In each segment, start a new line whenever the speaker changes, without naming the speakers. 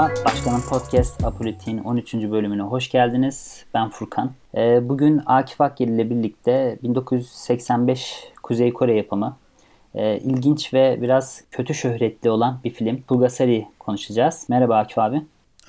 Merhaba, Başkanın Podcast Apolitik'in 13. bölümüne hoş geldiniz. Ben Furkan. Ee, bugün Akif Akgil ile birlikte 1985 Kuzey Kore yapımı e, ilginç ve biraz kötü şöhretli olan bir film Pulgasari konuşacağız. Merhaba Akif abi.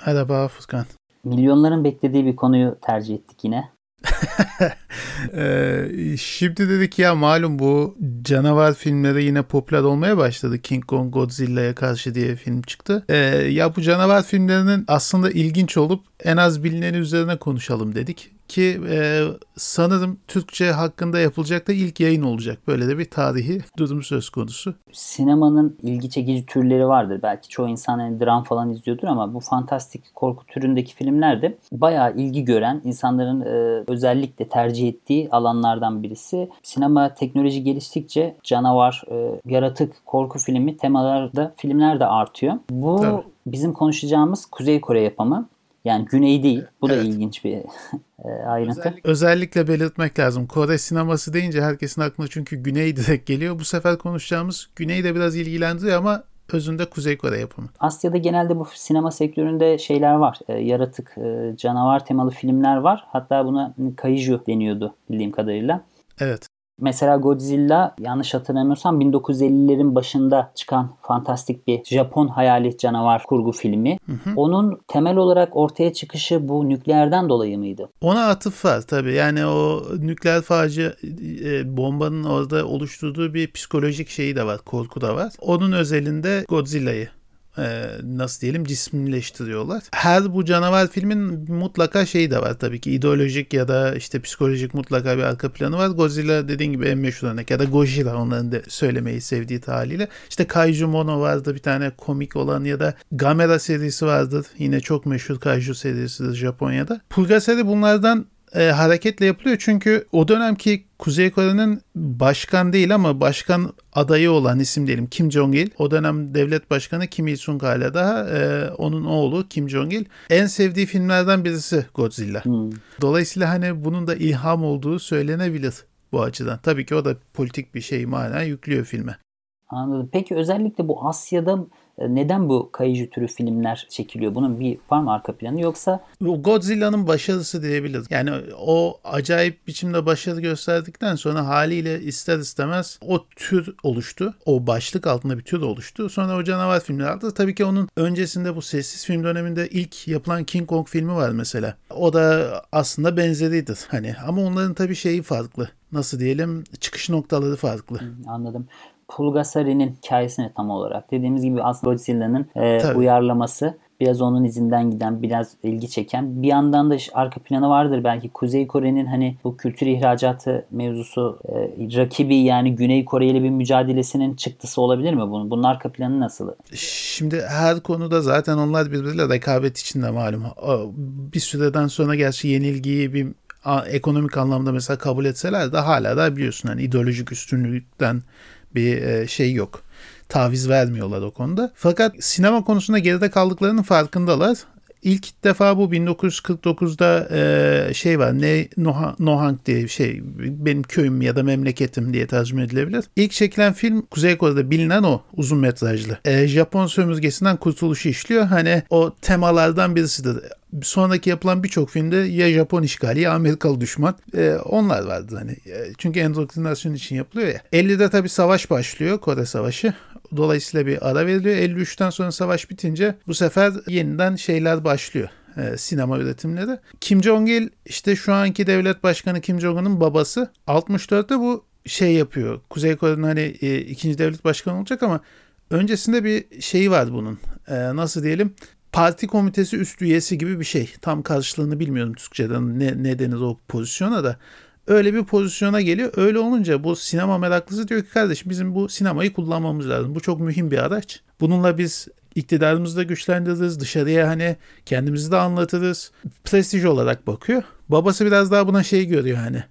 Merhaba Furkan.
Milyonların beklediği bir konuyu tercih ettik yine.
ee, şimdi dedik ya malum bu canavar filmleri yine popüler olmaya başladı. King Kong Godzilla'ya karşı diye film çıktı. Ee, ya bu canavar filmlerinin aslında ilginç olup en az bilineni üzerine konuşalım dedik ki e, sanırım Türkçe hakkında yapılacak da ilk yayın olacak. Böyle de bir tarihi durum söz konusu.
Sinemanın ilgi çekici türleri vardır. Belki çoğu insan yani dram falan izliyordur ama bu fantastik korku türündeki filmler de bayağı ilgi gören, insanların e, özellikle tercih ettiği alanlardan birisi. Sinema teknoloji geliştikçe canavar, e, yaratık, korku filmi temalarda filmler de artıyor. Bu Tabii. bizim konuşacağımız Kuzey Kore yapımı. Yani güney değil. Bu da evet. ilginç bir e, ayrıntı.
Özellikle, özellikle belirtmek lazım. Kore sineması deyince herkesin aklına çünkü güney direkt geliyor. Bu sefer konuşacağımız güney de biraz ilgilendiriyor ama özünde Kuzey Kore yapımı.
Asya'da genelde bu sinema sektöründe şeyler var. E, yaratık, e, canavar temalı filmler var. Hatta buna kaiju deniyordu bildiğim kadarıyla.
Evet.
Mesela Godzilla yanlış hatırlamıyorsam 1950'lerin başında çıkan fantastik bir Japon hayalet canavar kurgu filmi. Hı hı. Onun temel olarak ortaya çıkışı bu nükleerden dolayı mıydı?
Ona atıf var tabii. Yani o nükleer facia e, bombanın orada oluşturduğu bir psikolojik şeyi de var, korku da var. Onun özelinde Godzilla'yı e, nasıl diyelim cismileştiriyorlar. Her bu canavar filmin mutlaka şeyi de var tabii ki ideolojik ya da işte psikolojik mutlaka bir arka planı var. Godzilla dediğin gibi en meşhur örnek ya da Gojira onların da söylemeyi sevdiği haliyle. İşte Kaiju Mono vardı bir tane komik olan ya da Gamera serisi vardır. Yine çok meşhur Kaiju serisidir Japonya'da. Pulgasari bunlardan e, hareketle yapılıyor. Çünkü o dönemki Kuzey Kore'nin başkan değil ama başkan adayı olan isim diyelim Kim Jong-il. O dönem devlet başkanı Kim Il-sung hala daha e, onun oğlu Kim Jong-il. En sevdiği filmlerden birisi Godzilla. Hmm. Dolayısıyla hani bunun da ilham olduğu söylenebilir bu açıdan. Tabii ki o da politik bir şey mana yüklüyor filme.
Anladım. Peki özellikle bu Asya'da neden bu kaiju türü filmler çekiliyor? Bunun bir var mı arka planı yoksa?
Godzilla'nın başarısı diyebiliriz. Yani o acayip biçimde başarı gösterdikten sonra haliyle ister istemez o tür oluştu. O başlık altında bir tür oluştu. Sonra o canavar filmler aldı. Tabii ki onun öncesinde bu sessiz film döneminde ilk yapılan King Kong filmi var mesela. O da aslında benzeridir. Hani ama onların tabii şeyi farklı nasıl diyelim çıkış noktaları farklı.
Anladım. Pulgasari'nin hikayesini tam olarak. Dediğimiz gibi aslında Godzilla'nın e, uyarlaması biraz onun izinden giden, biraz ilgi çeken. Bir yandan da arka planı vardır belki Kuzey Kore'nin hani bu kültür ihracatı mevzusu e, rakibi yani Güney Kore ile bir mücadelesinin çıktısı olabilir mi bunun? Bunun arka planı nasıl?
Şimdi her konuda zaten onlar birbiriyle rekabet içinde malum. Bir süreden sonra gerçi yenilgiyi bir ekonomik anlamda mesela kabul etseler de hala da biliyorsun hani ideolojik üstünlükten bir e, şey yok. Taviz vermiyorlar o konuda. Fakat sinema konusunda geride kaldıklarının farkındalar. İlk defa bu 1949'da e, şey var ne Nohang diye şey benim köyüm ya da memleketim diye tercüme edilebilir. İlk çekilen film Kuzey Kore'de bilinen o uzun metrajlı. E, Japon sömürgesinden kurtuluşu işliyor. Hani o temalardan birisidir sonraki yapılan birçok filmde ya Japon işgali ya Amerikalı düşman e, onlar vardı hani. Çünkü endoktrinasyon için yapılıyor ya. 50'de tabii savaş başlıyor Kore Savaşı. Dolayısıyla bir ara veriliyor. 53'ten sonra savaş bitince bu sefer yeniden şeyler başlıyor e, sinema üretimleri. Kim Jong-il işte şu anki devlet başkanı Kim Jong-un'un babası 64'te bu şey yapıyor. Kuzey Kore'nin hani e, ikinci devlet başkanı olacak ama öncesinde bir şeyi var bunun. E, nasıl diyelim? Parti komitesi üst üyesi gibi bir şey. Tam karşılığını bilmiyorum Türkçeden ne, ne denir o pozisyona da. Öyle bir pozisyona geliyor. Öyle olunca bu sinema meraklısı diyor ki kardeşim bizim bu sinemayı kullanmamız lazım. Bu çok mühim bir araç. Bununla biz iktidarımızı da güçlendiririz. Dışarıya hani kendimizi de anlatırız. Prestij olarak bakıyor. Babası biraz daha buna şey görüyor hani.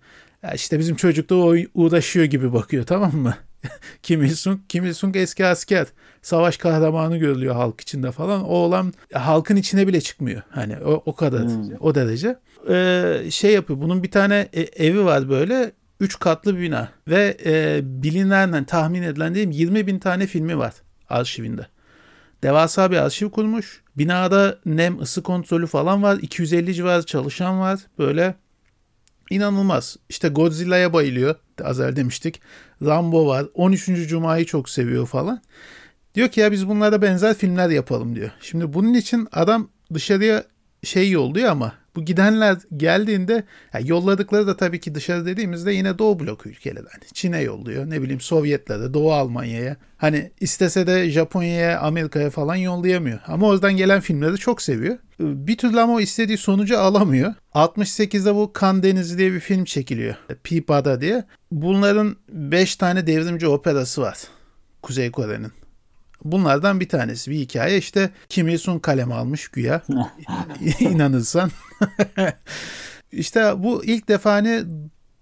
Ya işte bizim çocuk da uğraşıyor gibi bakıyor tamam mı? Kim Il-sung, Kim Il-sung eski asker. Savaş kahramanı görülüyor halk içinde falan. O olan halkın içine bile çıkmıyor. Hani o, o kadar hmm. o derece. Ee, şey yapıyor. Bunun bir tane e, evi var böyle. Üç katlı bir bina. Ve e, bilinen, yani tahmin edilen diyeyim 20 bin tane filmi var arşivinde. Devasa bir arşiv kurmuş. Binada nem ısı kontrolü falan var. 250 civarı çalışan var. Böyle inanılmaz. İşte Godzilla'ya bayılıyor. Az evvel demiştik. Rambo var. 13. Cuma'yı çok seviyor falan. Diyor ki ya biz bunlara benzer filmler yapalım diyor. Şimdi bunun için adam dışarıya şey yolluyor ama bu gidenler geldiğinde yani yolladıkları da tabii ki dışarı dediğimizde yine Doğu blok ülkeleri. Hani Çin'e yolluyor ne bileyim Sovyetlere, Doğu Almanya'ya. Hani istese de Japonya'ya, Amerika'ya falan yollayamıyor. Ama oradan gelen filmleri çok seviyor. Bir türlü ama o istediği sonucu alamıyor. 68'de bu Kan Denizi diye bir film çekiliyor. Pipa'da diye. Bunların 5 tane devrimci operası var. Kuzey Kore'nin. Bunlardan bir tanesi bir hikaye işte Kim Il-sung kalem almış güya inanırsan. işte bu ilk defa hani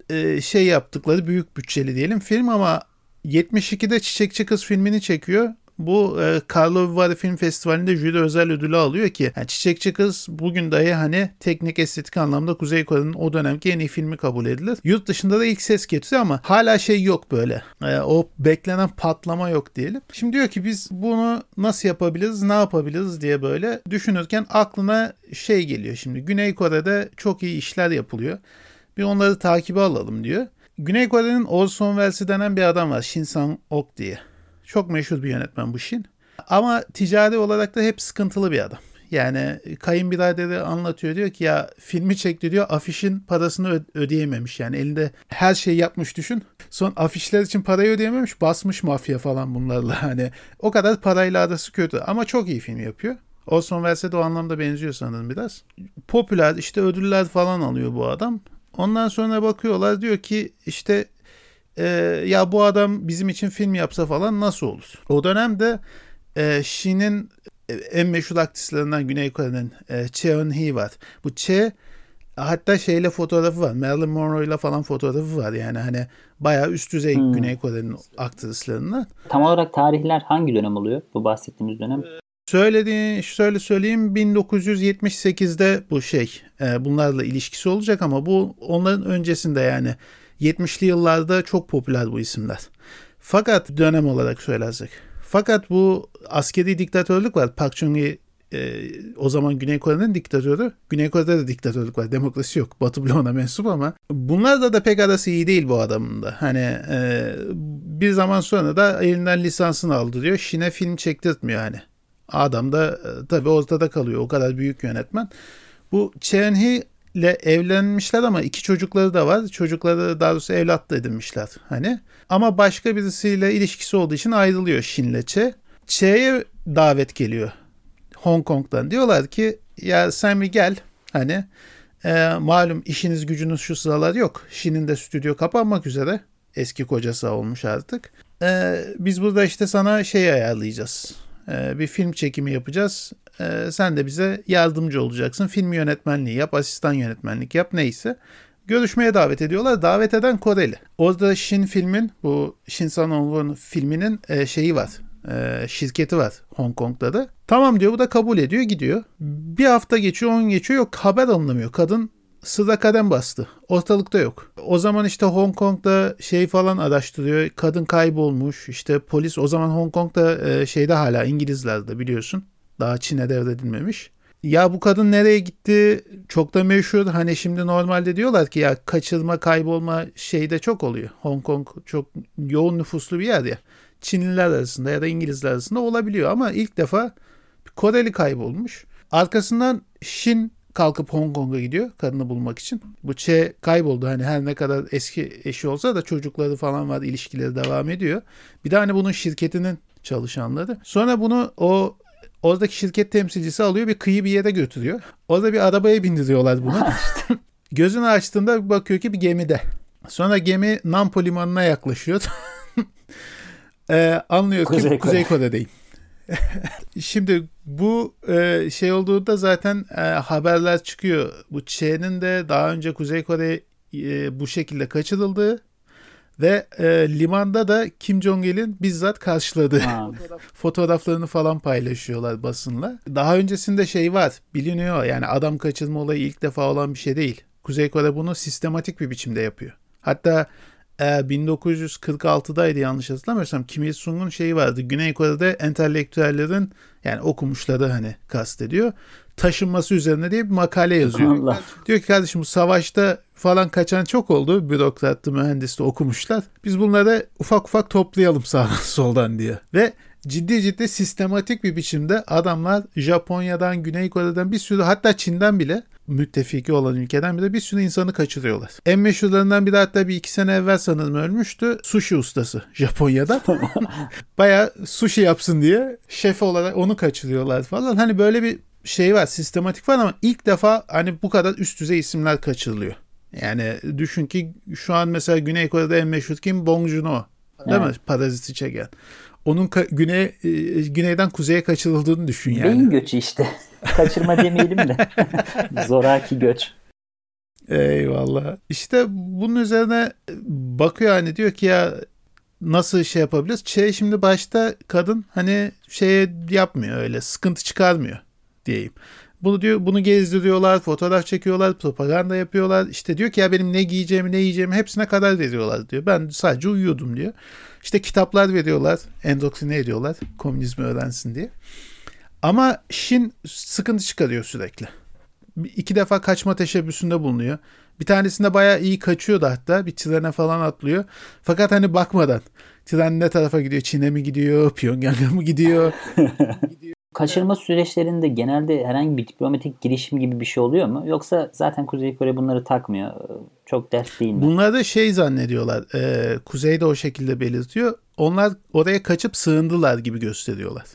e, şey yaptıkları büyük bütçeli diyelim film ama 72'de Çiçekçi Kız filmini çekiyor. Bu e, Karlovy Vary Film Festivali'nde jüri özel ödülü alıyor ki yani Çiçekçi Kız bugün dahi hani teknik estetik anlamda Kuzey Kore'nin o dönemki en iyi filmi kabul edilir. Yurt dışında da ilk ses getiriyor ama hala şey yok böyle. E, o beklenen patlama yok diyelim. Şimdi diyor ki biz bunu nasıl yapabiliriz, ne yapabiliriz diye böyle düşünürken aklına şey geliyor şimdi. Güney Kore'de çok iyi işler yapılıyor. Bir onları takibe alalım diyor. Güney Kore'nin Orson Welles denen bir adam var. Shin Sang-ok diye. Çok meşhur bir yönetmen bu Shin. Ama ticari olarak da hep sıkıntılı bir adam. Yani kayınbiraderi anlatıyor diyor ki ya filmi çekti diyor afişin parasını ödeyememiş. Yani elinde her şeyi yapmış düşün. Son afişler için parayı ödeyememiş basmış mafya falan bunlarla. Hani o kadar parayla arası kötü ama çok iyi film yapıyor. Orson Welles'e de o anlamda benziyor sanırım biraz. Popüler işte ödüller falan alıyor bu adam. Ondan sonra bakıyorlar diyor ki işte e, ya bu adam bizim için film yapsa falan nasıl olur? O dönemde e, Shin'in en meşhur aktrislerinden Güney Kore'nin e, Cheon Hee var. Bu Che hatta şeyle fotoğrafı var. Marilyn Monroe ile falan fotoğrafı var. Yani hani bayağı üst düzey hmm. Güney Kore'nin aktrislerinden.
Tam olarak tarihler hangi dönem oluyor? Bu bahsettiğimiz dönem.
Söylediğin, şöyle söyleyeyim 1978'de bu şey e, bunlarla ilişkisi olacak ama bu onların öncesinde yani 70'li yıllarda çok popüler bu isimler. Fakat dönem olarak söylersek. Fakat bu askeri diktatörlük var. Park Chung-hee e, o zaman Güney Kore'nin diktatörü. Güney Kore'de de diktatörlük var. Demokrasi yok. Batı bloğuna mensup ama bunlar da pek arası iyi değil bu adamın da. Hani e, bir zaman sonra da elinden lisansını aldı diyor. Şine film çektirtmiyor hani. Adam da e, tabii ortada kalıyor. O kadar büyük yönetmen. Bu Chen Hee ile evlenmişler ama iki çocukları da var. Çocukları daha doğrusu evlat da edinmişler hani. Ama başka birisiyle ilişkisi olduğu için ayrılıyor Shin'le Che. Che'ye davet geliyor Hong Kong'dan. Diyorlar ki ya sen bir gel hani e, malum işiniz gücünüz şu sıralar yok. Shin'in de stüdyo kapanmak üzere. Eski kocası olmuş artık. E, biz burada işte sana şey ayarlayacağız. E, bir film çekimi yapacağız. E, sen de bize yardımcı olacaksın. Film yönetmenliği yap, asistan yönetmenlik yap neyse. Görüşmeye davet ediyorlar. Davet eden Koreli. Orada Shin filmin bu Shin Sang-won filminin e, şeyi var. E, şirketi var Hong Kong'da da. Tamam diyor bu da kabul ediyor gidiyor. Bir hafta geçiyor on geçiyor yok haber alınamıyor. Kadın kadem bastı. Ortalıkta yok. O zaman işte Hong Kong'da şey falan araştırıyor. Kadın kaybolmuş. İşte polis o zaman Hong Kong'da e, şeyde hala İngilizlerde biliyorsun. Daha Çin'e devredilmemiş. Ya bu kadın nereye gitti çok da meşhur. Hani şimdi normalde diyorlar ki ya kaçırma kaybolma şeyde çok oluyor. Hong Kong çok yoğun nüfuslu bir yer ya. Çinliler arasında ya da İngilizler arasında olabiliyor ama ilk defa Koreli kaybolmuş. Arkasından Şin kalkıp Hong Kong'a gidiyor kadını bulmak için. Bu Che kayboldu hani her ne kadar eski eşi olsa da çocukları falan var ilişkileri devam ediyor. Bir de hani bunun şirketinin çalışanları. Sonra bunu o Oradaki şirket temsilcisi alıyor bir kıyı bir yere götürüyor. Orada bir arabaya bindiriyorlar bunu. Gözünü açtığında bakıyor ki bir gemide. Sonra gemi Nampo limanına yaklaşıyor. ee, anlıyor ki Kuzey, Kuzey Kore'deyim. Şimdi bu e, şey olduğunda zaten e, haberler çıkıyor. Bu Çe'nin de daha önce Kuzey Kore e, bu şekilde kaçırıldığı ve e, limanda da Kim Jong-il'in bizzat karşıladığı fotoğraflarını falan paylaşıyorlar basınla. Daha öncesinde şey var biliniyor yani adam kaçırma olayı ilk defa olan bir şey değil. Kuzey Kore bunu sistematik bir biçimde yapıyor. Hatta e, 1946'daydı yanlış hatırlamıyorsam Kim Il-sung'un şeyi vardı. Güney Kore'de entelektüellerin yani okumuşları hani kastediyor. Taşınması üzerine diye bir makale yazıyor. Allah. Diyor ki kardeşim bu savaşta falan kaçan çok oldu. Bürokrattı, mühendisti okumuşlar. Biz bunları ufak ufak toplayalım sağdan soldan diye. Ve ciddi ciddi sistematik bir biçimde adamlar Japonya'dan, Güney Kore'den bir sürü hatta Çin'den bile müttefiki olan ülkeden bile bir sürü insanı kaçırıyorlar. En meşhurlarından biri hatta bir iki sene evvel sanırım ölmüştü. Sushi ustası Japonya'da. Baya sushi yapsın diye şef olarak onu kaçırıyorlar falan. Hani böyle bir şey var sistematik var ama ilk defa hani bu kadar üst düzey isimler kaçırılıyor. Yani düşün ki şu an mesela Güney Kore'de en meşhur kim? Bong Joon-ho. Değil evet. mi? Paraziti çeken. Onun güney e, güneyden kuzeye kaçırıldığını düşün yani.
Beyin göçü işte. Kaçırma demeyelim de. Zoraki göç.
Eyvallah. İşte bunun üzerine bakıyor hani diyor ki ya nasıl şey yapabiliriz? Şey şimdi başta kadın hani şey yapmıyor öyle sıkıntı çıkarmıyor diyeyim. Bunu diyor bunu gezdiriyorlar, fotoğraf çekiyorlar, propaganda yapıyorlar. İşte diyor ki ya benim ne giyeceğimi, ne yiyeceğimi hepsine kadar veriyorlar diyor. Ben sadece uyuyordum diyor. İşte kitaplar veriyorlar, endoktrine ediyorlar komünizmi öğrensin diye. Ama Şin sıkıntı çıkarıyor sürekli. İki defa kaçma teşebbüsünde bulunuyor. Bir tanesinde bayağı iyi kaçıyordu hatta. Bir trene falan atlıyor. Fakat hani bakmadan. Tren ne tarafa gidiyor? Çin'e mi gidiyor? Pyongyang'a mı gidiyor?
Kaçırma süreçlerinde genelde herhangi bir diplomatik girişim gibi bir şey oluyor mu? Yoksa zaten Kuzey Kore bunları takmıyor. Çok dert değil mi?
Bunlar da şey zannediyorlar. E, Kuzey de o şekilde belirtiyor. Onlar oraya kaçıp sığındılar gibi gösteriyorlar.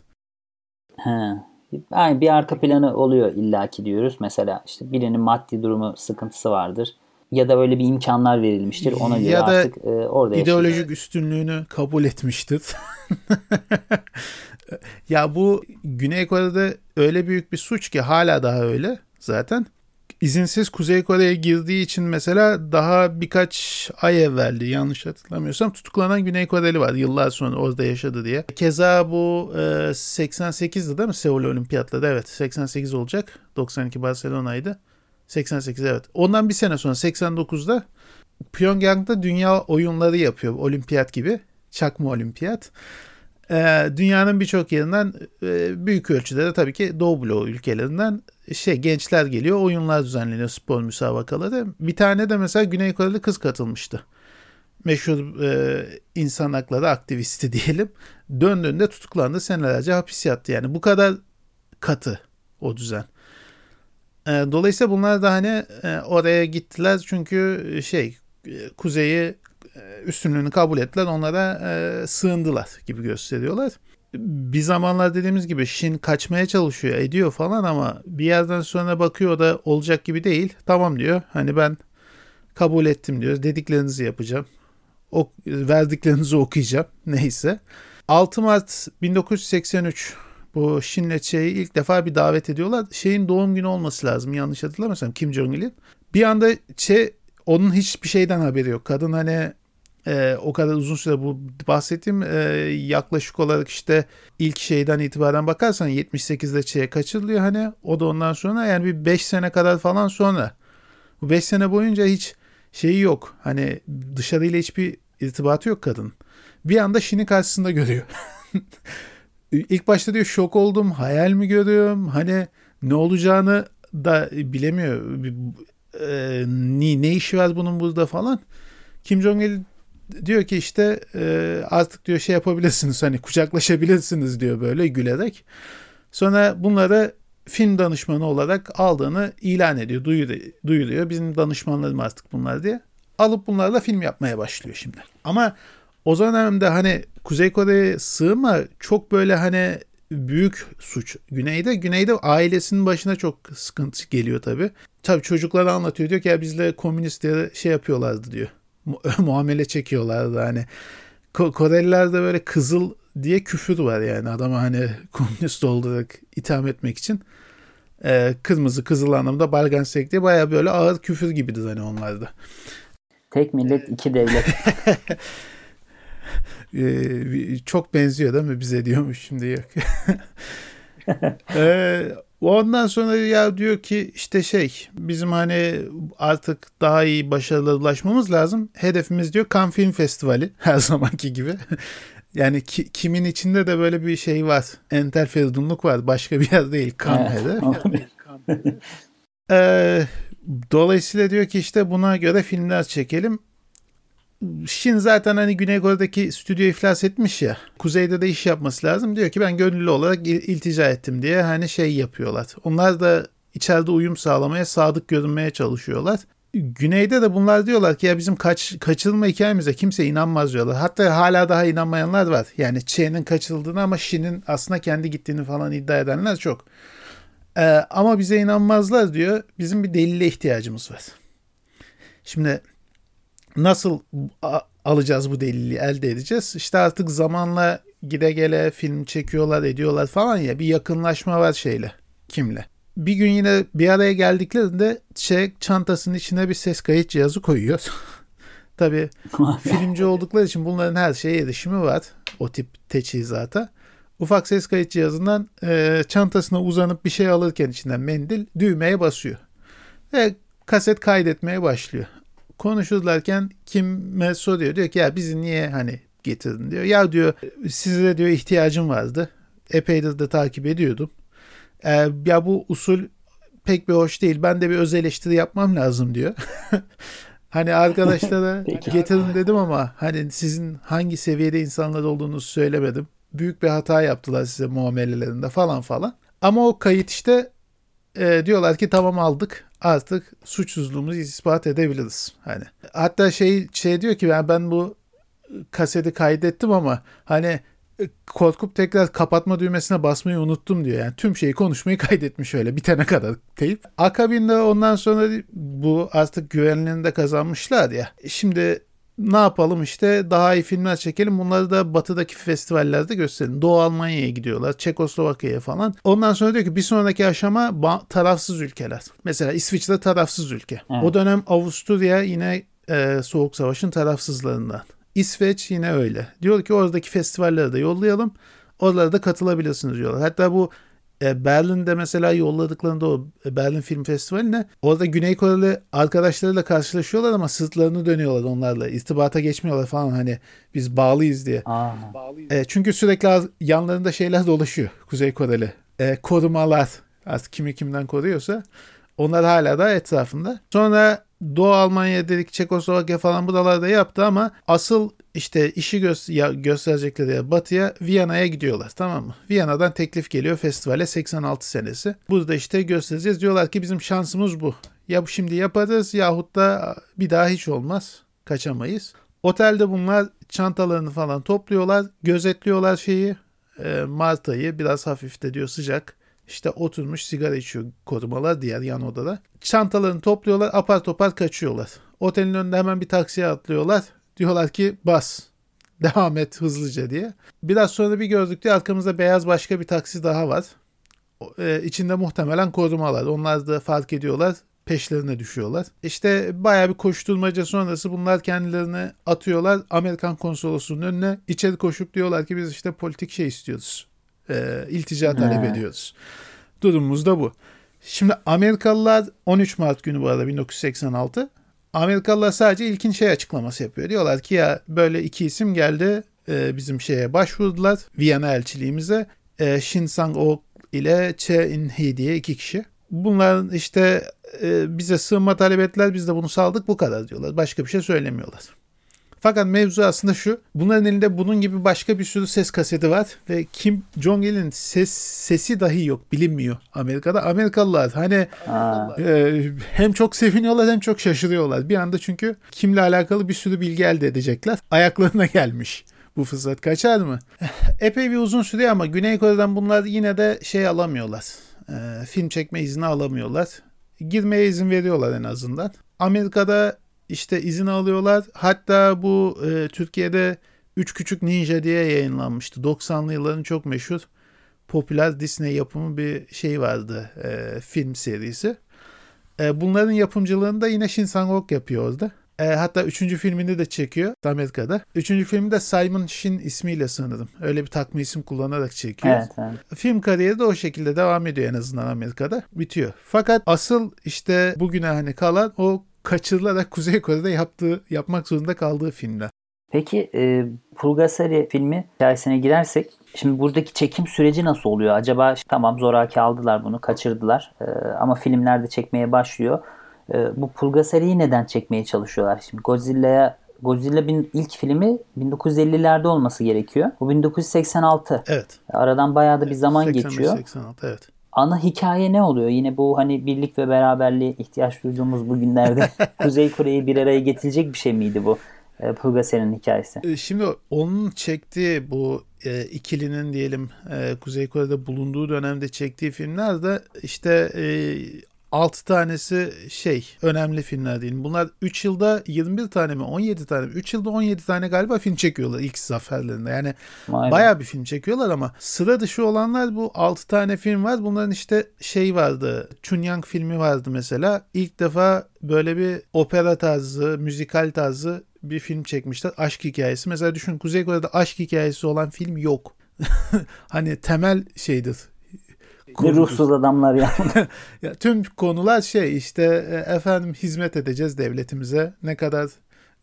He. Yani bir arka planı oluyor illaki diyoruz. Mesela işte birinin maddi durumu sıkıntısı vardır. Ya da öyle bir imkanlar verilmiştir. Ona göre ya da artık e, orada
ideolojik yaşayacak. üstünlüğünü kabul etmiştir. ya bu Güney Kore'de öyle büyük bir suç ki hala daha öyle zaten. İzinsiz Kuzey Kore'ye girdiği için mesela daha birkaç ay evveldi yanlış hatırlamıyorsam tutuklanan Güney Koreli var yıllar sonra orada yaşadı diye. Keza bu e, 88'di değil mi Seul Olimpiyatları? Evet 88 olacak. 92 Barcelona'ydı. 88 evet. Ondan bir sene sonra 89'da Pyongyang'da dünya oyunları yapıyor. Olimpiyat gibi. Çakma olimpiyat. Ee, dünyanın birçok yerinden e, büyük ölçüde de tabii ki Doğu bloğu ülkelerinden şey gençler geliyor. Oyunlar düzenleniyor spor müsabakaları. Bir tane de mesela Güney Koreli kız katılmıştı. Meşhur e, insan hakları aktivisti diyelim. Döndüğünde tutuklandı. Senelerce hapis yattı. Yani bu kadar katı o düzen. E, dolayısıyla bunlar da hani e, oraya gittiler çünkü şey e, kuzeyi e, üstünlüğünü kabul ettiler. Onlara e, sığındılar gibi gösteriyorlar. Bir zamanlar dediğimiz gibi Şin kaçmaya çalışıyor, ediyor falan ama bir yerden sonra bakıyor da olacak gibi değil. Tamam diyor. Hani ben kabul ettim diyor. Dediklerinizi yapacağım. O, verdiklerinizi okuyacağım. Neyse. 6 Mart 1983 bu Shin'le Che'yi ilk defa bir davet ediyorlar. Şeyin doğum günü olması lazım yanlış hatırlamıyorsam Kim Jong-il'in. Bir anda Che onun hiçbir şeyden haberi yok. Kadın hani e, o kadar uzun süre bu bahsettiğim e, yaklaşık olarak işte ilk şeyden itibaren bakarsan 78'de Çe'ye kaçırılıyor hani o da ondan sonra yani bir 5 sene kadar falan sonra bu 5 sene boyunca hiç şeyi yok hani dışarıyla hiçbir irtibatı yok kadın. Bir anda Şin'i karşısında görüyor. İlk başta diyor şok oldum hayal mi görüyorum hani ne olacağını da bilemiyor. E, ne, ne işi var bunun burada falan. Kim Jong-il diyor ki işte e, artık diyor şey yapabilirsiniz hani kucaklaşabilirsiniz diyor böyle gülerek. Sonra bunları film danışmanı olarak aldığını ilan ediyor, duyuruyor. Bizim danışmanlarım artık bunlar diye. Alıp bunlarla film yapmaya başlıyor şimdi. Ama o dönemde hani Kuzey Kore'ye sığma çok böyle hani büyük suç Güney'de. Güney'de ailesinin başına çok sıkıntı geliyor tabii. Tabii çocuklara anlatıyor diyor ki ya bizle komünistleri şey yapıyorlardı diyor muamele çekiyorlardı hani. Ko- Korelilerde böyle kızıl diye küfür var yani adama hani komünist olarak itham etmek için. Ee, kırmızı kızıl anlamda balgansek diye baya böyle ağır küfür gibidir hani onlarda.
Tek millet iki devlet.
ee, çok benziyor değil mi bize diyormuş şimdi yok. ee, Ondan sonra ya diyor ki işte şey bizim hani artık daha iyi başarılara ulaşmamız lazım. Hedefimiz diyor Cannes Film Festivali her zamanki gibi. yani ki, kimin içinde de böyle bir şey var. Entel feridunluk var. Başka bir yer değil. Evet. ee, dolayısıyla diyor ki işte buna göre filmler çekelim. Şin zaten hani Güney Kore'deki stüdyo iflas etmiş ya. Kuzeyde de iş yapması lazım. Diyor ki ben gönüllü olarak iltica ettim diye hani şey yapıyorlar. Onlar da içeride uyum sağlamaya, sadık görünmeye çalışıyorlar. Güneyde de bunlar diyorlar ki ya bizim kaç, kaçırılma hikayemize kimse inanmaz diyorlar. Hatta hala daha inanmayanlar var. Yani Çe'nin kaçırıldığını ama Shin'in aslında kendi gittiğini falan iddia edenler çok. Ee, ama bize inanmazlar diyor. Bizim bir delile ihtiyacımız var. Şimdi nasıl alacağız bu delili elde edeceğiz? İşte artık zamanla gide gele film çekiyorlar ediyorlar falan ya bir yakınlaşma var şeyle kimle. Bir gün yine bir araya geldiklerinde şey çantasının içine bir ses kayıt cihazı koyuyor. Tabi filmci oldukları için bunların her şeye erişimi var. O tip teçhizata. Ufak ses kayıt cihazından e, çantasına uzanıp bir şey alırken içinden mendil düğmeye basıyor. Ve kaset kaydetmeye başlıyor konuşurlarken kime soruyor. Diyor ki ya bizi niye hani getirdin diyor. Ya diyor size diyor ihtiyacım vardı. Epeydir de takip ediyordum. Ee, ya bu usul pek bir hoş değil. Ben de bir öz eleştiri yapmam lazım diyor. hani arkadaşlara getirin dedim ama hani sizin hangi seviyede insanlar olduğunuzu söylemedim. Büyük bir hata yaptılar size muamelelerinde falan falan. Ama o kayıt işte e, diyorlar ki tamam aldık artık suçsuzluğumuzu ispat edebiliriz. Hani hatta şey şey diyor ki ben ben bu kaseti kaydettim ama hani e, korkup tekrar kapatma düğmesine basmayı unuttum diyor. Yani tüm şeyi konuşmayı kaydetmiş öyle bitene kadar teyip. Akabinde ondan sonra bu artık güvenliğini de kazanmışlar ya. Şimdi ne yapalım işte daha iyi filmler çekelim. Bunları da batıdaki festivallerde gösterelim. Doğu Almanya'ya gidiyorlar. Çekoslovakya'ya falan. Ondan sonra diyor ki bir sonraki aşama tarafsız ülkeler. Mesela İsviçre tarafsız ülke. Evet. O dönem Avusturya yine e, Soğuk Savaş'ın tarafsızlarından. İsveç yine öyle. Diyor ki oradaki festivallere de yollayalım. Oralara da katılabilirsiniz diyorlar. Hatta bu e, Berlin'de mesela yolladıklarında o e, Berlin Film Festivali'ne orada Güney Koreli arkadaşlarıyla karşılaşıyorlar ama sırtlarını dönüyorlar onlarla. İstibata geçmiyorlar falan hani biz bağlıyız diye. E, çünkü sürekli yanlarında şeyler dolaşıyor Kuzey Koreli. E, korumalar artık kimi kimden koruyorsa onlar hala da etrafında. Sonra Doğu Almanya dedik Çekoslovakya falan buralarda yaptı ama asıl işte işi gö- ya gösterecekleri yer batıya Viyana'ya gidiyorlar tamam mı? Viyana'dan teklif geliyor festivale 86 senesi. Burada işte göstereceğiz. Diyorlar ki bizim şansımız bu. Ya şimdi yaparız yahut da bir daha hiç olmaz. Kaçamayız. Otelde bunlar çantalarını falan topluyorlar. Gözetliyorlar şeyi. E, Mart ayı biraz hafif de diyor sıcak. İşte oturmuş sigara içiyor korumalar diğer yan odada. Çantalarını topluyorlar apar topar kaçıyorlar. Otelin önünde hemen bir taksiye atlıyorlar. Diyorlar ki bas devam et hızlıca diye. Biraz sonra bir gördük diye arkamızda beyaz başka bir taksi daha var. Ee, içinde muhtemelen korumalar. Onlar da fark ediyorlar peşlerine düşüyorlar. İşte baya bir koşturmaca sonrası bunlar kendilerini atıyorlar Amerikan konsolosluğunun önüne. içeri koşup diyorlar ki biz işte politik şey istiyoruz. Ee, iltica talep ediyoruz. Durumumuz da bu. Şimdi Amerikalılar 13 Mart günü bu arada 1986 Amerikalılar sadece ilkin şey açıklaması yapıyor. Diyorlar ki ya böyle iki isim geldi e, bizim şeye başvurdular Viyana elçiliğimize. E, Shin Sang-ok ile Che In-hee diye iki kişi. Bunların işte e, bize sığınma talep ettiler biz de bunu saldık bu kadar diyorlar. Başka bir şey söylemiyorlar. Fakat mevzu aslında şu. Bunların elinde bunun gibi başka bir sürü ses kaseti var ve Kim Jong-il'in ses sesi dahi yok. Bilinmiyor Amerika'da. Amerikalılar hani e, hem çok seviniyorlar hem çok şaşırıyorlar. Bir anda çünkü kimle alakalı bir sürü bilgi elde edecekler. Ayaklarına gelmiş bu fırsat kaçar mı? Epey bir uzun sürüyor ama Güney Kore'den bunlar yine de şey alamıyorlar. E, film çekme izni alamıyorlar. Girmeye izin veriyorlar en azından. Amerika'da işte izin alıyorlar. Hatta bu e, Türkiye'de Üç Küçük Ninja diye yayınlanmıştı. 90'lı yılların çok meşhur popüler Disney yapımı bir şey vardı. E, film serisi. E, bunların yapımcılığını da yine Shin Sang-ok yapıyor orada. E, hatta üçüncü filmini de çekiyor Amerika'da. Üçüncü filmi de Simon Shin ismiyle sanırım. Öyle bir takma isim kullanarak çekiyor.
Evet, evet.
Film kariyeri de o şekilde devam ediyor en azından Amerika'da. Bitiyor. Fakat asıl işte bugüne hani kalan o kaçırılarak Kuzey Kore'de yaptığı, yapmak zorunda kaldığı filmler.
Peki e, Pulgasari filmi hikayesine girersek şimdi buradaki çekim süreci nasıl oluyor? Acaba tamam zoraki aldılar bunu kaçırdılar e, ama filmlerde çekmeye başlıyor. E, bu Pulgasari'yi neden çekmeye çalışıyorlar? Şimdi Godzilla'ya Godzilla bin, ilk filmi 1950'lerde olması gerekiyor. Bu 1986.
Evet.
Aradan bayağı da bir zaman
85,
geçiyor.
86 evet.
Ana hikaye ne oluyor? Yine bu hani birlik ve beraberliğe ihtiyaç duyduğumuz bugünlerde Kuzey Kore'yi bir araya getirecek bir şey miydi bu? E, Pulgasari'nin hikayesi.
E, Şimdi onun çektiği bu e, ikilinin diyelim e, Kuzey Kore'de bulunduğu dönemde çektiği filmler de işte e, 6 tanesi şey önemli filmler değil. Bunlar 3 yılda 21 tane mi 17 tane mi? 3 yılda 17 tane galiba film çekiyorlar ilk zaferlerinde. Yani
be.
bayağı bir film çekiyorlar ama sıra dışı olanlar bu 6 tane film var. Bunların işte şey vardı. Chunyang filmi vardı mesela. İlk defa böyle bir opera tarzı, müzikal tarzı bir film çekmişler. Aşk hikayesi. Mesela düşün Kuzey Kore'de aşk hikayesi olan film yok. hani temel şeydir.
Ne ruhsuz adamlar ya.
Ya tüm konular şey işte e, efendim hizmet edeceğiz devletimize. Ne kadar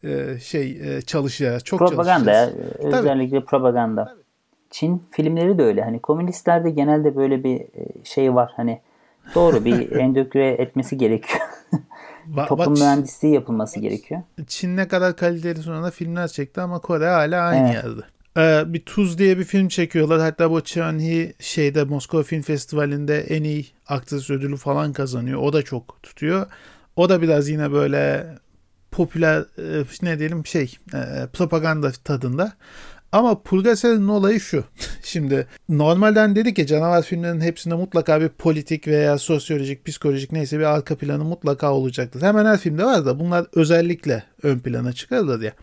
e, şey e, çalışacağız. Çok
propaganda ya.
çalışacağız.
Özellikle propaganda. Çin filmleri de öyle. Hani komünistlerde genelde böyle bir e, şey var. Hani doğru bir endokre etmesi gerekiyor.
Ba-
Toplum
bak,
mühendisliği yapılması gerekiyor.
Çin ne kadar kaliteli sonra filmler çekti ama Kore hala aynı
Evet.
yerde. Ee, bir Tuz diye bir film çekiyorlar. Hatta bu Cheon-hee şeyde Moskova Film Festivali'nde en iyi aktris ödülü falan kazanıyor. O da çok tutuyor. O da biraz yine böyle popüler e, ne diyelim şey e, propaganda tadında. Ama Pulgasari'nin olayı şu. Şimdi normalden dedik ya canavar filmlerinin hepsinde mutlaka bir politik veya sosyolojik, psikolojik neyse bir arka planı mutlaka olacaktır. Hemen her filmde var da bunlar özellikle ön plana çıkarılır ya.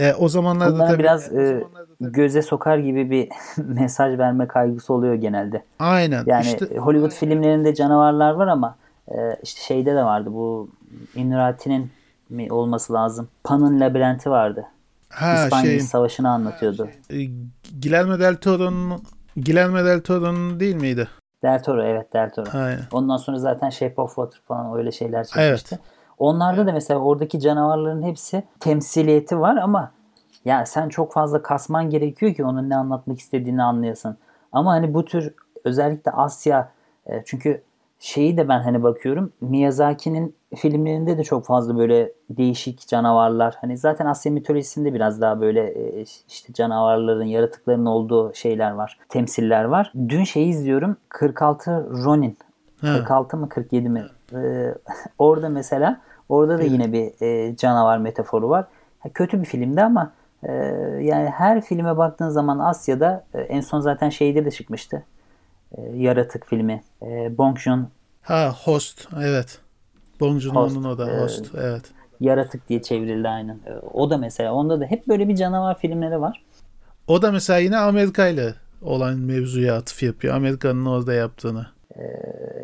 E, o zamanlarda
Bunlar
tabii
biraz e, göze sokar gibi bir mesaj verme kaygısı oluyor genelde.
aynen
Yani
işte
Hollywood filmlerinde canavarlar var ama e, işte şeyde de vardı bu Inurati'nin mi olması lazım. Pan'ın labirenti vardı.
ha
İspanya
şey
Savaşı'nı anlatıyordu.
e, Guillermo del Toro'nun Guillermo del Toro'nun değil miydi?
Del Toro evet Del Toro.
Aynen.
Ondan sonra zaten Shape of Water falan öyle şeyler çekmişti. Onlarda da mesela oradaki canavarların hepsi temsiliyeti var ama ya sen çok fazla kasman gerekiyor ki onun ne anlatmak istediğini anlayasın. Ama hani bu tür özellikle Asya e, çünkü şeyi de ben hani bakıyorum Miyazaki'nin filmlerinde de çok fazla böyle değişik canavarlar. Hani zaten Asya mitolojisinde biraz daha böyle e, işte canavarların, yaratıkların olduğu şeyler var. Temsiller var. Dün şeyi izliyorum. 46 Ronin.
Ha.
46 mı 47 mi? Ee, orada mesela orada da yine bir e, canavar metaforu var. Ha, kötü bir filmdi ama e, yani her filme baktığın zaman Asya'da e, en son zaten şeyde de çıkmıştı. E, Yaratık filmi. E, Bong Joon
Ha Host evet. Bong Joon-ho'nun o da
e,
Host evet.
Yaratık diye çevrildi aynen. E, o da mesela onda da hep böyle bir canavar filmleri var.
O da mesela yine Amerika ile olan mevzuya atıf yapıyor. Amerika'nın orada yaptığını.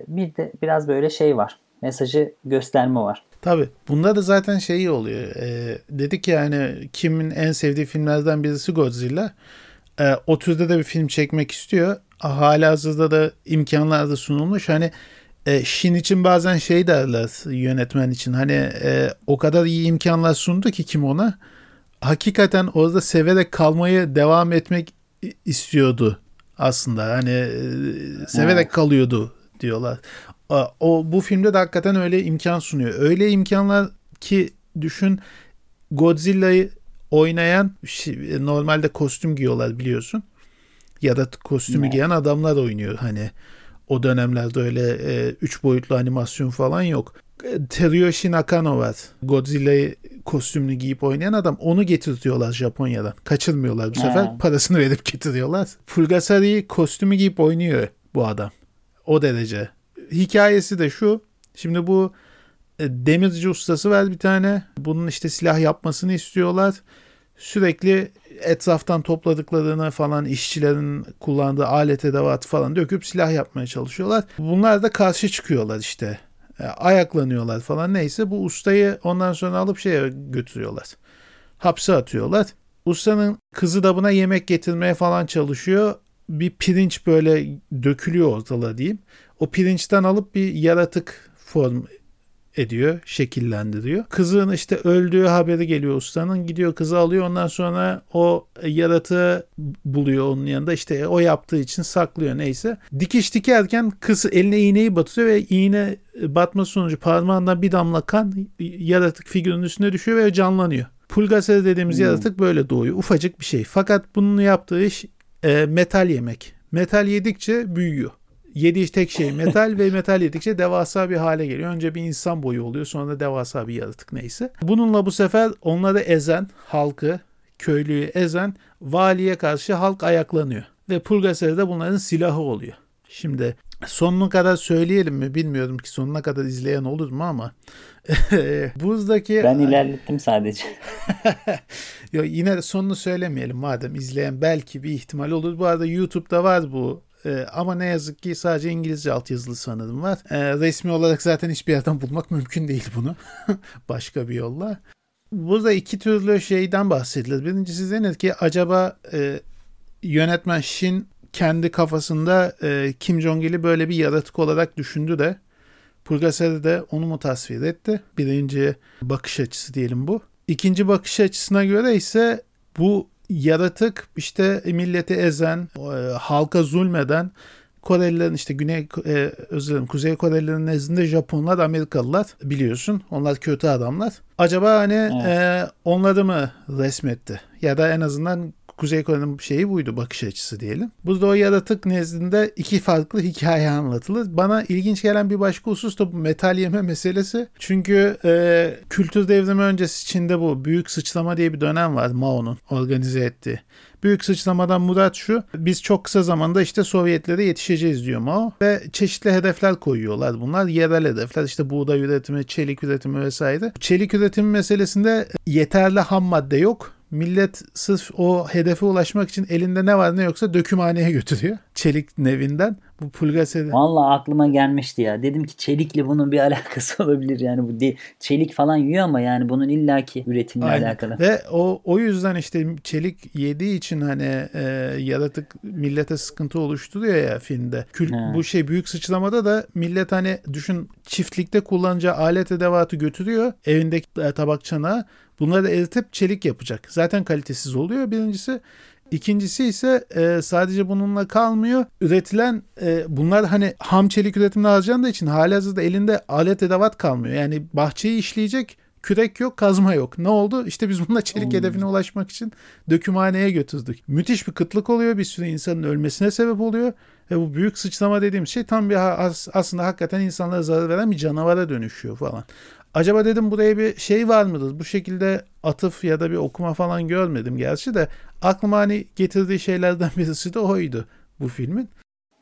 Bir de biraz böyle şey var. Mesajı gösterme var.
Tabii. Bunda da zaten şey oluyor. E, dedik ya hani kimin en sevdiği filmlerden birisi Godzilla. E, o türde de bir film çekmek istiyor. Hala hazırda da imkanlar da sunulmuş. Hani e, Shin için bazen şey derler yönetmen için. Hani e, o kadar iyi imkanlar sundu ki kim ona. Hakikaten orada severek kalmayı devam etmek istiyordu aslında. Hani e, severek
Evet.
kalıyordu diyorlar. O bu filmde de hakikaten öyle imkan sunuyor. Öyle imkanlar ki düşün Godzilla'yı oynayan normalde kostüm giyiyorlar biliyorsun. Ya da kostümü
Evet.
giyen adamlar oynuyor hani. O dönemlerde öyle e, üç boyutlu animasyon falan yok. E, Teruyoshi Nakano var. Godzilla'yı kostümünü giyip oynayan adam. Onu getirtiyorlar Japonya'dan. Kaçırmıyorlar bu sefer.
He.
Parasını verip getiriyorlar. Fulgasari'yi kostümü giyip oynuyor bu adam. O derece. Hikayesi de şu. Şimdi bu e, demirci ustası var bir tane. Bunun işte silah yapmasını istiyorlar. Sürekli etraftan topladıklarını falan işçilerin kullandığı alet edevat falan döküp silah yapmaya çalışıyorlar. Bunlar da karşı çıkıyorlar işte. E, ayaklanıyorlar falan neyse bu ustayı ondan sonra alıp şeye götürüyorlar. Hapse atıyorlar. Ustanın kızı da buna yemek getirmeye falan çalışıyor. Bir pirinç böyle dökülüyor ortalığa diyeyim. O pirinçten alıp bir yaratık form ediyor, şekillendiriyor. Kızın işte öldüğü haberi geliyor ustanın. Gidiyor kızı alıyor ondan sonra o yaratığı buluyor onun yanında. İşte o yaptığı için saklıyor neyse. Dikiş dikerken kız eline iğneyi batırıyor ve iğne batma sonucu parmağından bir damla kan yaratık figürün üstüne düşüyor ve canlanıyor. Pulgasere dediğimiz hmm. yaratık böyle doğuyor. Ufacık bir şey. Fakat bunun yaptığı iş e, metal yemek. Metal yedikçe büyüyor. Yediği tek şey metal ve metal yedikçe devasa bir hale geliyor. Önce bir insan boyu oluyor sonra da devasa bir yaratık neyse. Bununla bu sefer onları ezen halkı, köylüyü ezen valiye karşı halk ayaklanıyor. Ve Pulgasere de bunların silahı oluyor. Şimdi sonuna kadar söyleyelim mi bilmiyorum ki sonuna kadar izleyen olur mu ama buzdaki
ben ilerlettim sadece.
Yo, yine sonunu söylemeyelim madem izleyen belki bir ihtimal olur. Bu arada YouTube'da var bu ee, ama ne yazık ki sadece İngilizce altyazılı sanırım var. Ee, resmi olarak zaten hiçbir yerden bulmak mümkün değil bunu. Başka bir yolla. Burada iki türlü şeyden bahsedilir. Birincisi denir ki acaba e, yönetmen Shin kendi kafasında e, Kim Jong-il'i böyle bir yaratık olarak düşündü de Purgaseri de onu mu tasvir etti? Birinci bakış açısı diyelim bu. İkinci bakış açısına göre ise bu yaratık işte milleti ezen, e, halka zulmeden Korelilerin işte Güney e, özür dilerim Kuzey Korelilerin nezdinde Japonlar, Amerikalılar biliyorsun. Onlar kötü adamlar. Acaba hani evet. e, onları mı resmetti? Ya da en azından Kuzey Kore'nin şeyi buydu bakış açısı diyelim. Burada o yaratık nezdinde iki farklı hikaye anlatılır. Bana ilginç gelen bir başka husus da bu metal yeme meselesi. Çünkü e, kültür devrimi öncesi Çin'de bu büyük sıçrama diye bir dönem var Mao'nun organize ettiği. Büyük sıçramadan murat şu. Biz çok kısa zamanda işte Sovyetlere yetişeceğiz diyor Mao. Ve çeşitli hedefler koyuyorlar bunlar. Yerel hedefler işte buğday üretimi, çelik üretimi vesaire. Çelik üretimi meselesinde yeterli ham madde yok millet sırf o hedefe ulaşmak için elinde ne var ne yoksa dökümhaneye götürüyor. Çelik nevinden. Bu Pulgase'de.
Valla aklıma gelmişti ya. Dedim ki çelikle bunun bir alakası olabilir. Yani bu de, çelik falan yiyor ama yani bunun illaki üretimle Aynen. alakalı.
Ve o o yüzden işte çelik yediği için hani e, yaratık millete sıkıntı oluşturuyor ya filmde. Kül, bu şey büyük sıçramada da millet hani düşün çiftlikte kullanacağı alet edevatı götürüyor evindeki e, tabak çanağı Bunları da eritip çelik yapacak. Zaten kalitesiz oluyor birincisi. İkincisi ise e, sadece bununla kalmıyor. Üretilen e, bunlar hani ham çelik üretimine harcandığı için halihazırda elinde alet edevat kalmıyor. Yani bahçeyi işleyecek kürek yok, kazma yok. Ne oldu? İşte biz bununla çelik hmm. hedefine ulaşmak için dökümhaneye götürdük. Müthiş bir kıtlık oluyor. Bir sürü insanın ölmesine sebep oluyor. Ve bu büyük sıçrama dediğim şey tam bir aslında hakikaten insanlara zarar veren bir canavara dönüşüyor falan. Acaba dedim buraya bir şey var mıdır? Bu şekilde atıf ya da bir okuma falan görmedim gerçi de aklıma hani getirdiği şeylerden birisi de oydu bu filmin.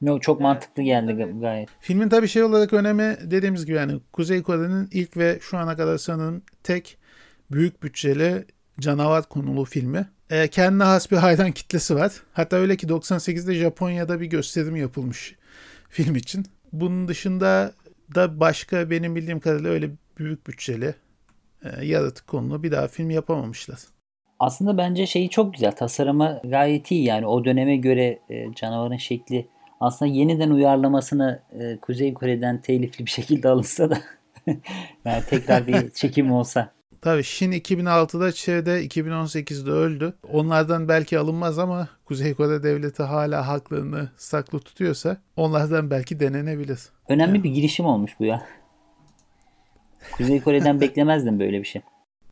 No, çok mantıklı geldi gayet.
Filmin tabii şey olarak önemi dediğimiz gibi yani Kuzey Kore'nin ilk ve şu ana kadar sanırım tek büyük bütçeli canavar konulu filmi. E, kendine has bir hayran kitlesi var. Hatta öyle ki 98'de Japonya'da bir gösterim yapılmış film için. Bunun dışında da başka benim bildiğim kadarıyla öyle büyük bütçeli e, yaratık konulu bir daha film yapamamışlar.
Aslında bence şeyi çok güzel. Tasarımı gayet iyi yani o döneme göre e, canavarın şekli aslında yeniden uyarlamasını e, Kuzey Kore'den telifli bir şekilde alınsa da yani tekrar bir çekim olsa.
Tabii Shin 2006'da Çe'de 2018'de öldü. Onlardan belki alınmaz ama Kuzey Kore devleti hala haklarını saklı tutuyorsa onlardan belki denenebilir.
Önemli yani. bir girişim olmuş bu ya. Kuzey Kore'den beklemezdim böyle bir şey.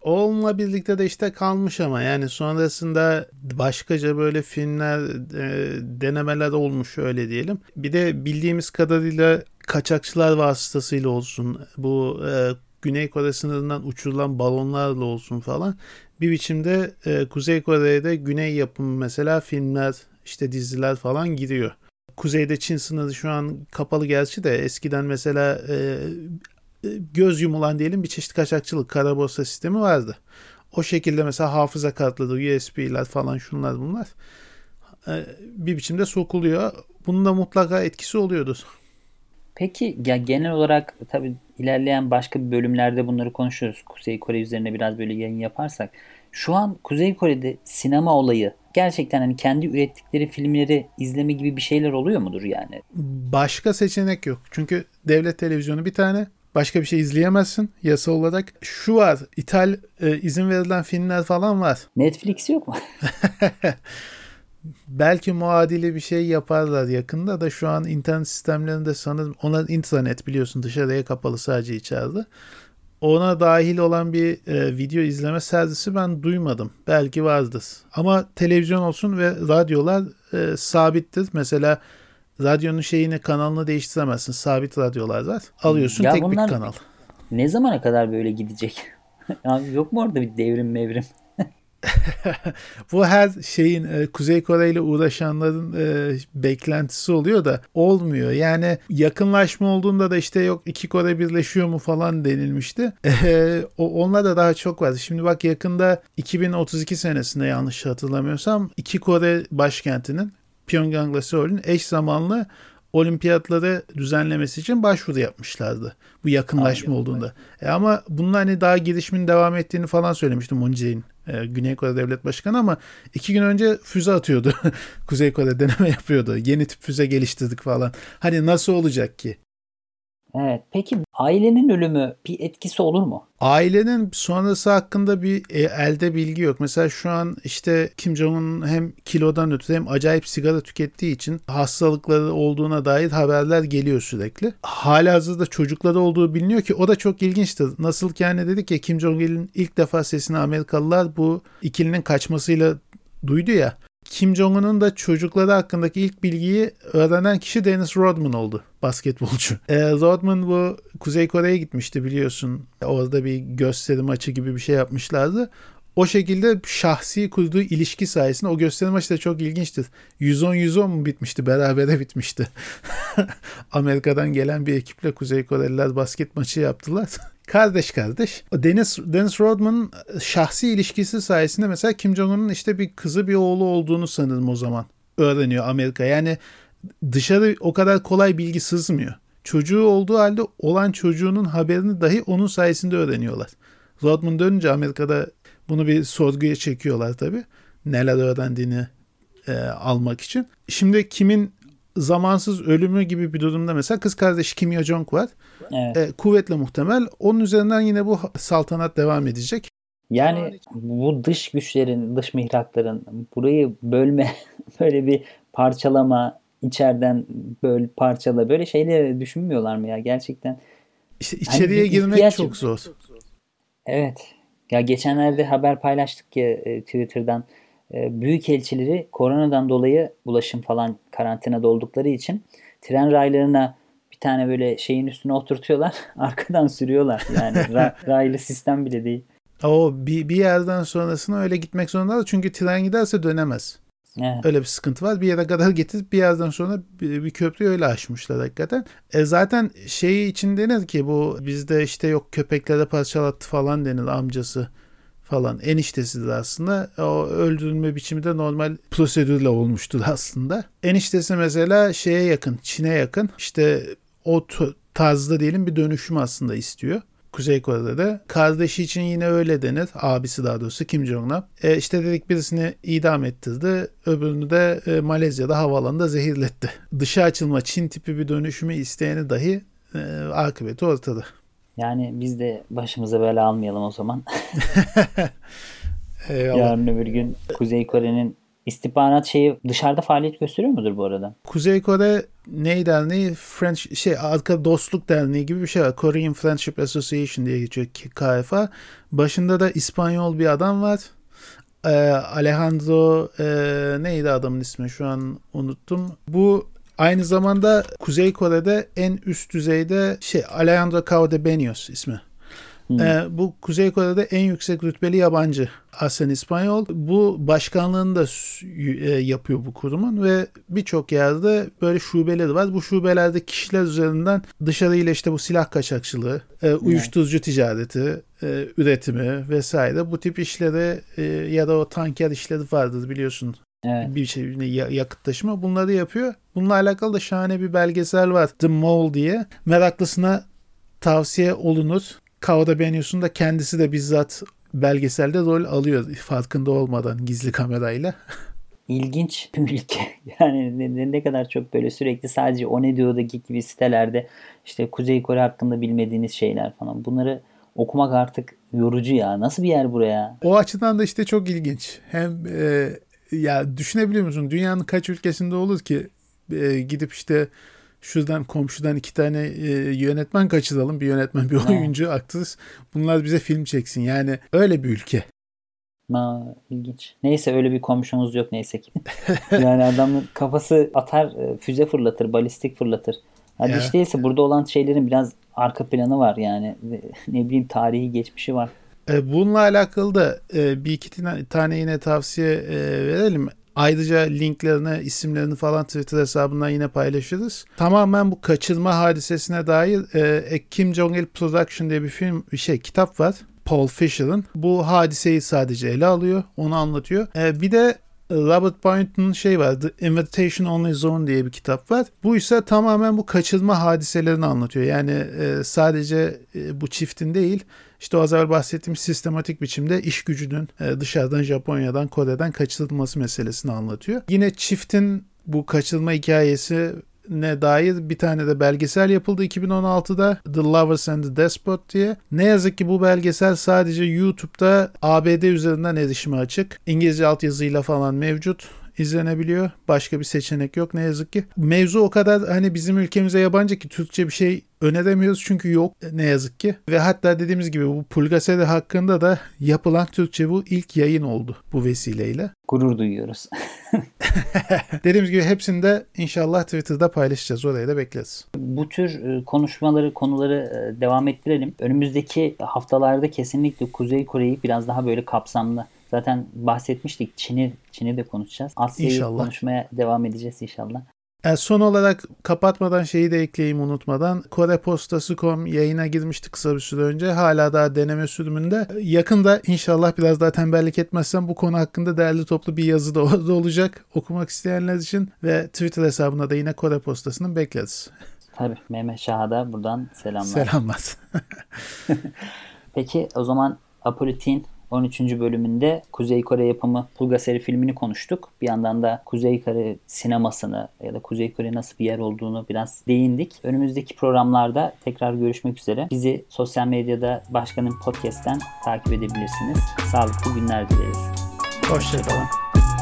Onunla birlikte de işte kalmış ama yani sonrasında başkaca böyle filmler e, denemeler olmuş öyle diyelim. Bir de bildiğimiz kadarıyla kaçakçılar vasıtasıyla olsun bu e, Güney Kore sınırından uçurulan balonlarla olsun falan bir biçimde e, Kuzey Kore'de güney yapımı mesela filmler işte diziler falan giriyor. Kuzeyde Çin sınırı şu an kapalı gerçi de eskiden mesela e, göz yumulan diyelim bir çeşit kaçakçılık kara borsa sistemi vardı. O şekilde mesela hafıza kartları, USB'ler falan şunlar bunlar bir biçimde sokuluyor. Bunun da mutlaka etkisi oluyordu.
Peki ya genel olarak tabii ilerleyen başka bir bölümlerde bunları konuşuruz. Kuzey Kore üzerine biraz böyle yayın yaparsak. Şu an Kuzey Kore'de sinema olayı gerçekten hani kendi ürettikleri filmleri izleme gibi bir şeyler oluyor mudur yani?
Başka seçenek yok. Çünkü devlet televizyonu bir tane. Başka bir şey izleyemezsin yasa olarak. Şu var, ithal e, izin verilen filmler falan var.
Netflix yok mu?
Belki muadili bir şey yaparlar yakında da şu an internet sistemlerinde sanırım ona internet biliyorsun dışarıya kapalı sadece içeride. Ona dahil olan bir e, video izleme servisi ben duymadım. Belki vardır. Ama televizyon olsun ve radyolar e, sabittir. Mesela radyonun şeyini kanalını değiştiremezsin. Sabit radyolar var. Alıyorsun
Ya
tek bir kanal.
Ne zamana kadar böyle gidecek? Abi yok mu orada bir devrim mevrim?
Bu her şeyin e, Kuzey Kore ile uğraşanların e, beklentisi oluyor da olmuyor. Yani yakınlaşma olduğunda da işte yok iki Kore birleşiyor mu falan denilmişti. E, o, da daha çok var. Şimdi bak yakında 2032 senesinde yanlış hatırlamıyorsam iki Kore başkentinin Pyongyang'la Seul'ün eş zamanlı olimpiyatları düzenlemesi için başvuru yapmışlardı. Bu yakınlaşma
Ay,
olduğunda. E ama bunun hani daha gelişimin devam ettiğini falan söylemişti Moon Jae-in. e, Güney Kore Devlet Başkanı ama iki gün önce füze atıyordu. Kuzey Kore deneme yapıyordu. Yeni tip füze geliştirdik falan. Hani nasıl olacak ki?
Evet. Peki ailenin ölümü bir etkisi olur mu?
Ailenin sonrası hakkında bir e, elde bilgi yok. Mesela şu an işte Kim Jong-un hem kilodan ötürü hem acayip sigara tükettiği için hastalıkları olduğuna dair haberler geliyor sürekli. Halihazırda çocukları olduğu biliniyor ki o da çok ilginçtir. Nasıl ki hani dedik ya Kim Jong-il'in ilk defa sesini Amerikalılar bu ikilinin kaçmasıyla duydu ya. Kim Jong-un'un da çocukları hakkındaki ilk bilgiyi öğrenen kişi Dennis Rodman oldu. Basketbolcu. E, Rodman bu Kuzey Kore'ye gitmişti biliyorsun. Orada bir gösteri maçı gibi bir şey yapmışlardı. O şekilde şahsi kurduğu ilişki sayesinde o gösteri maçı da çok ilginçtir. 110-110 mu bitmişti? Berabere bitmişti. Amerika'dan gelen bir ekiple Kuzey Koreliler basket maçı yaptılar. kardeş kardeş. Dennis, Dennis Rodman'ın şahsi ilişkisi sayesinde mesela Kim Jong-un'un işte bir kızı bir oğlu olduğunu sanırım o zaman öğreniyor Amerika. Yani dışarı o kadar kolay bilgi sızmıyor. Çocuğu olduğu halde olan çocuğunun haberini dahi onun sayesinde öğreniyorlar. Rodman dönünce Amerika'da bunu bir sorguya çekiyorlar tabii. Neler öğrendiğini e, almak için. Şimdi kimin zamansız ölümü gibi bir durumda mesela kız kardeşi Kim Yo Jong var.
Evet.
E, kuvvetle muhtemel. Onun üzerinden yine bu saltanat devam edecek.
Yani bu dış güçlerin, dış mihrakların burayı bölme, böyle bir parçalama, içeriden böyle parçala böyle şeyleri düşünmüyorlar mı ya gerçekten?
İşte içeriye
Hani
girmek
ihtiyaç-
çok zor.
Evet. Ya geçenlerde haber paylaştık ya e, Twitter'dan. E, büyük elçileri koronadan dolayı bulaşım falan karantinada oldukları için tren raylarına bir tane böyle şeyin üstüne oturtuyorlar. Arkadan sürüyorlar. Yani ra- raylı sistem bile değil.
O bir, bir yerden sonrasına öyle gitmek zorundalar. Çünkü tren giderse dönemez.
Evet.
Öyle bir sıkıntı var. Bir yere kadar getirip bir yerden sonra bir, bir köprüyü öyle aşmışlar hakikaten. E zaten şeyi için denir ki bu bizde işte yok köpeklere parçalattı falan denir amcası falan. Eniştesidir aslında. O öldürülme biçimi de normal prosedürle olmuştur aslında. Eniştesi mesela şeye yakın, Çin'e yakın. İşte o tarzda diyelim bir dönüşüm aslında istiyor. Kuzey Kore'de de. Kardeşi için yine öyle denir. Abisi daha doğrusu Kim Jong-un. E işte dedik birisini idam ettirdi. Öbürünü de e, Malezya'da havaalanında zehirletti. Dışa açılma Çin tipi bir dönüşümü isteyeni dahi e, akıbeti ortada.
Yani biz de başımıza böyle almayalım o zaman.
Eyvallah.
Yarın öbür gün Kuzey Kore'nin istihbarat şeyi dışarıda faaliyet gösteriyor mudur bu arada?
Kuzey Kore ney derneği? French şey arka dostluk derneği gibi bir şey var. Korean Friendship Association diye geçiyor KFA. Başında da İspanyol bir adam var. Ee, Alejandro e, neydi adamın ismi şu an unuttum. Bu aynı zamanda Kuzey Kore'de en üst düzeyde şey Alejandro Caudebeños ismi. Ee, bu Kuzey Kore'de en yüksek rütbeli yabancı. Aslen İspanyol. Bu başkanlığını da e, yapıyor bu kurumun ve birçok yerde böyle şubeleri var. Bu şubelerde kişiler üzerinden dışarıyla işte bu silah kaçakçılığı, e, uyuşturucu ticareti, e, üretimi vesaire bu tip işleri e, ya da o tanker işleri vardır biliyorsun.
Evet.
Bir şey ya- yakıt taşıma bunları yapıyor. Bununla alakalı da şahane bir belgesel var. The Mole diye. Meraklısına tavsiye olunur. Kavda beğeniyorsun da kendisi de bizzat belgeselde rol alıyor farkında olmadan gizli kamerayla.
İlginç bir ülke. Yani ne- ne, ne kadar çok böyle sürekli sadece o ne diyor'daki gibi sitelerde işte Kuzey Kore hakkında bilmediğiniz şeyler falan. Bunları okumak artık yorucu ya. Nasıl bir yer buraya?
O açıdan da işte çok ilginç. Hem e, ya düşünebiliyor musun? Dünyanın kaç ülkesinde olur ki e, gidip işte şuradan komşudan iki tane e, yönetmen kaçıralım. Bir yönetmen, bir oyuncu, aktris. Bunlar bize film çeksin. Yani öyle bir ülke.
Ma ilginç. Neyse öyle bir komşumuz yok neyse ki. yani adamın kafası atar, e, füze fırlatır, balistik fırlatır. Hadi
Ya.
hiç değilse burada olan şeylerin biraz arka planı var yani. Ne bileyim tarihi geçmişi var.
E, bununla alakalı da e, bir iki tane, yine tavsiye e, verelim. Ayrıca linklerini, isimlerini falan Twitter hesabından yine paylaşırız. Tamamen bu kaçırma hadisesine dair e, Kim Jong-il Production diye bir film, bir şey, kitap var. Paul Fisher'ın. Bu hadiseyi sadece ele alıyor. Onu anlatıyor. E, bir de Robert Boynton'un şey var. The Invitation Only Zone diye bir kitap var. Bu ise tamamen bu kaçırma hadiselerini anlatıyor. Yani e, sadece e, bu çiftin değil, işte o az evvel bahsettiğim sistematik biçimde iş gücünün e, dışarıdan Japonya'dan, Kore'den kaçırılması meselesini anlatıyor. Yine çiftin bu kaçırılma hikayesi ne dair bir tane de belgesel yapıldı 2016'da The Lovers and the Despot diye. Ne yazık ki bu belgesel sadece YouTube'da ABD üzerinden erişime açık. İngilizce altyazıyla falan mevcut izlenebiliyor. Başka bir seçenek yok ne yazık ki. Mevzu o kadar hani bizim ülkemize yabancı ki Türkçe bir şey öneremiyoruz çünkü yok ne yazık ki. Ve hatta dediğimiz gibi bu Pulgasede hakkında da yapılan Türkçe bu ilk yayın oldu bu vesileyle.
Gurur duyuyoruz.
Dediğimiz gibi hepsini de inşallah Twitter'da paylaşacağız. Oraya da bekleriz.
Bu tür e, konuşmaları, konuları e, devam ettirelim. Önümüzdeki haftalarda kesinlikle Kuzey Kore'yi biraz daha böyle kapsamlı. Zaten bahsetmiştik. Çin'i Çin'i de konuşacağız. Asya'yı konuşmaya devam edeceğiz inşallah.
E, son olarak kapatmadan şeyi de ekleyeyim unutmadan. Korepostası.com yayına girmişti kısa bir süre önce. Hala daha deneme sürümünde. Yakında inşallah biraz daha tembellik etmezsem bu konu hakkında değerli toplu bir yazı da orada olacak. Okumak isteyenler için ve Twitter hesabına da yine Kore Postası'nı bekleriz.
Tabii Mehmet Şah'a da buradan selamlar.
Selamlar.
Peki o zaman Apolitik'in 13. bölümünde Kuzey Kore yapımı Pulgaseri filmini konuştuk. Bir yandan da Kuzey Kore sinemasını ya da Kuzey Kore nasıl bir yer olduğunu biraz değindik. Önümüzdeki programlarda tekrar görüşmek üzere. Bizi sosyal medyada Başkanın Podcast'ten takip edebilirsiniz. Sağlıklı günler dileriz.
Hoşçakalın.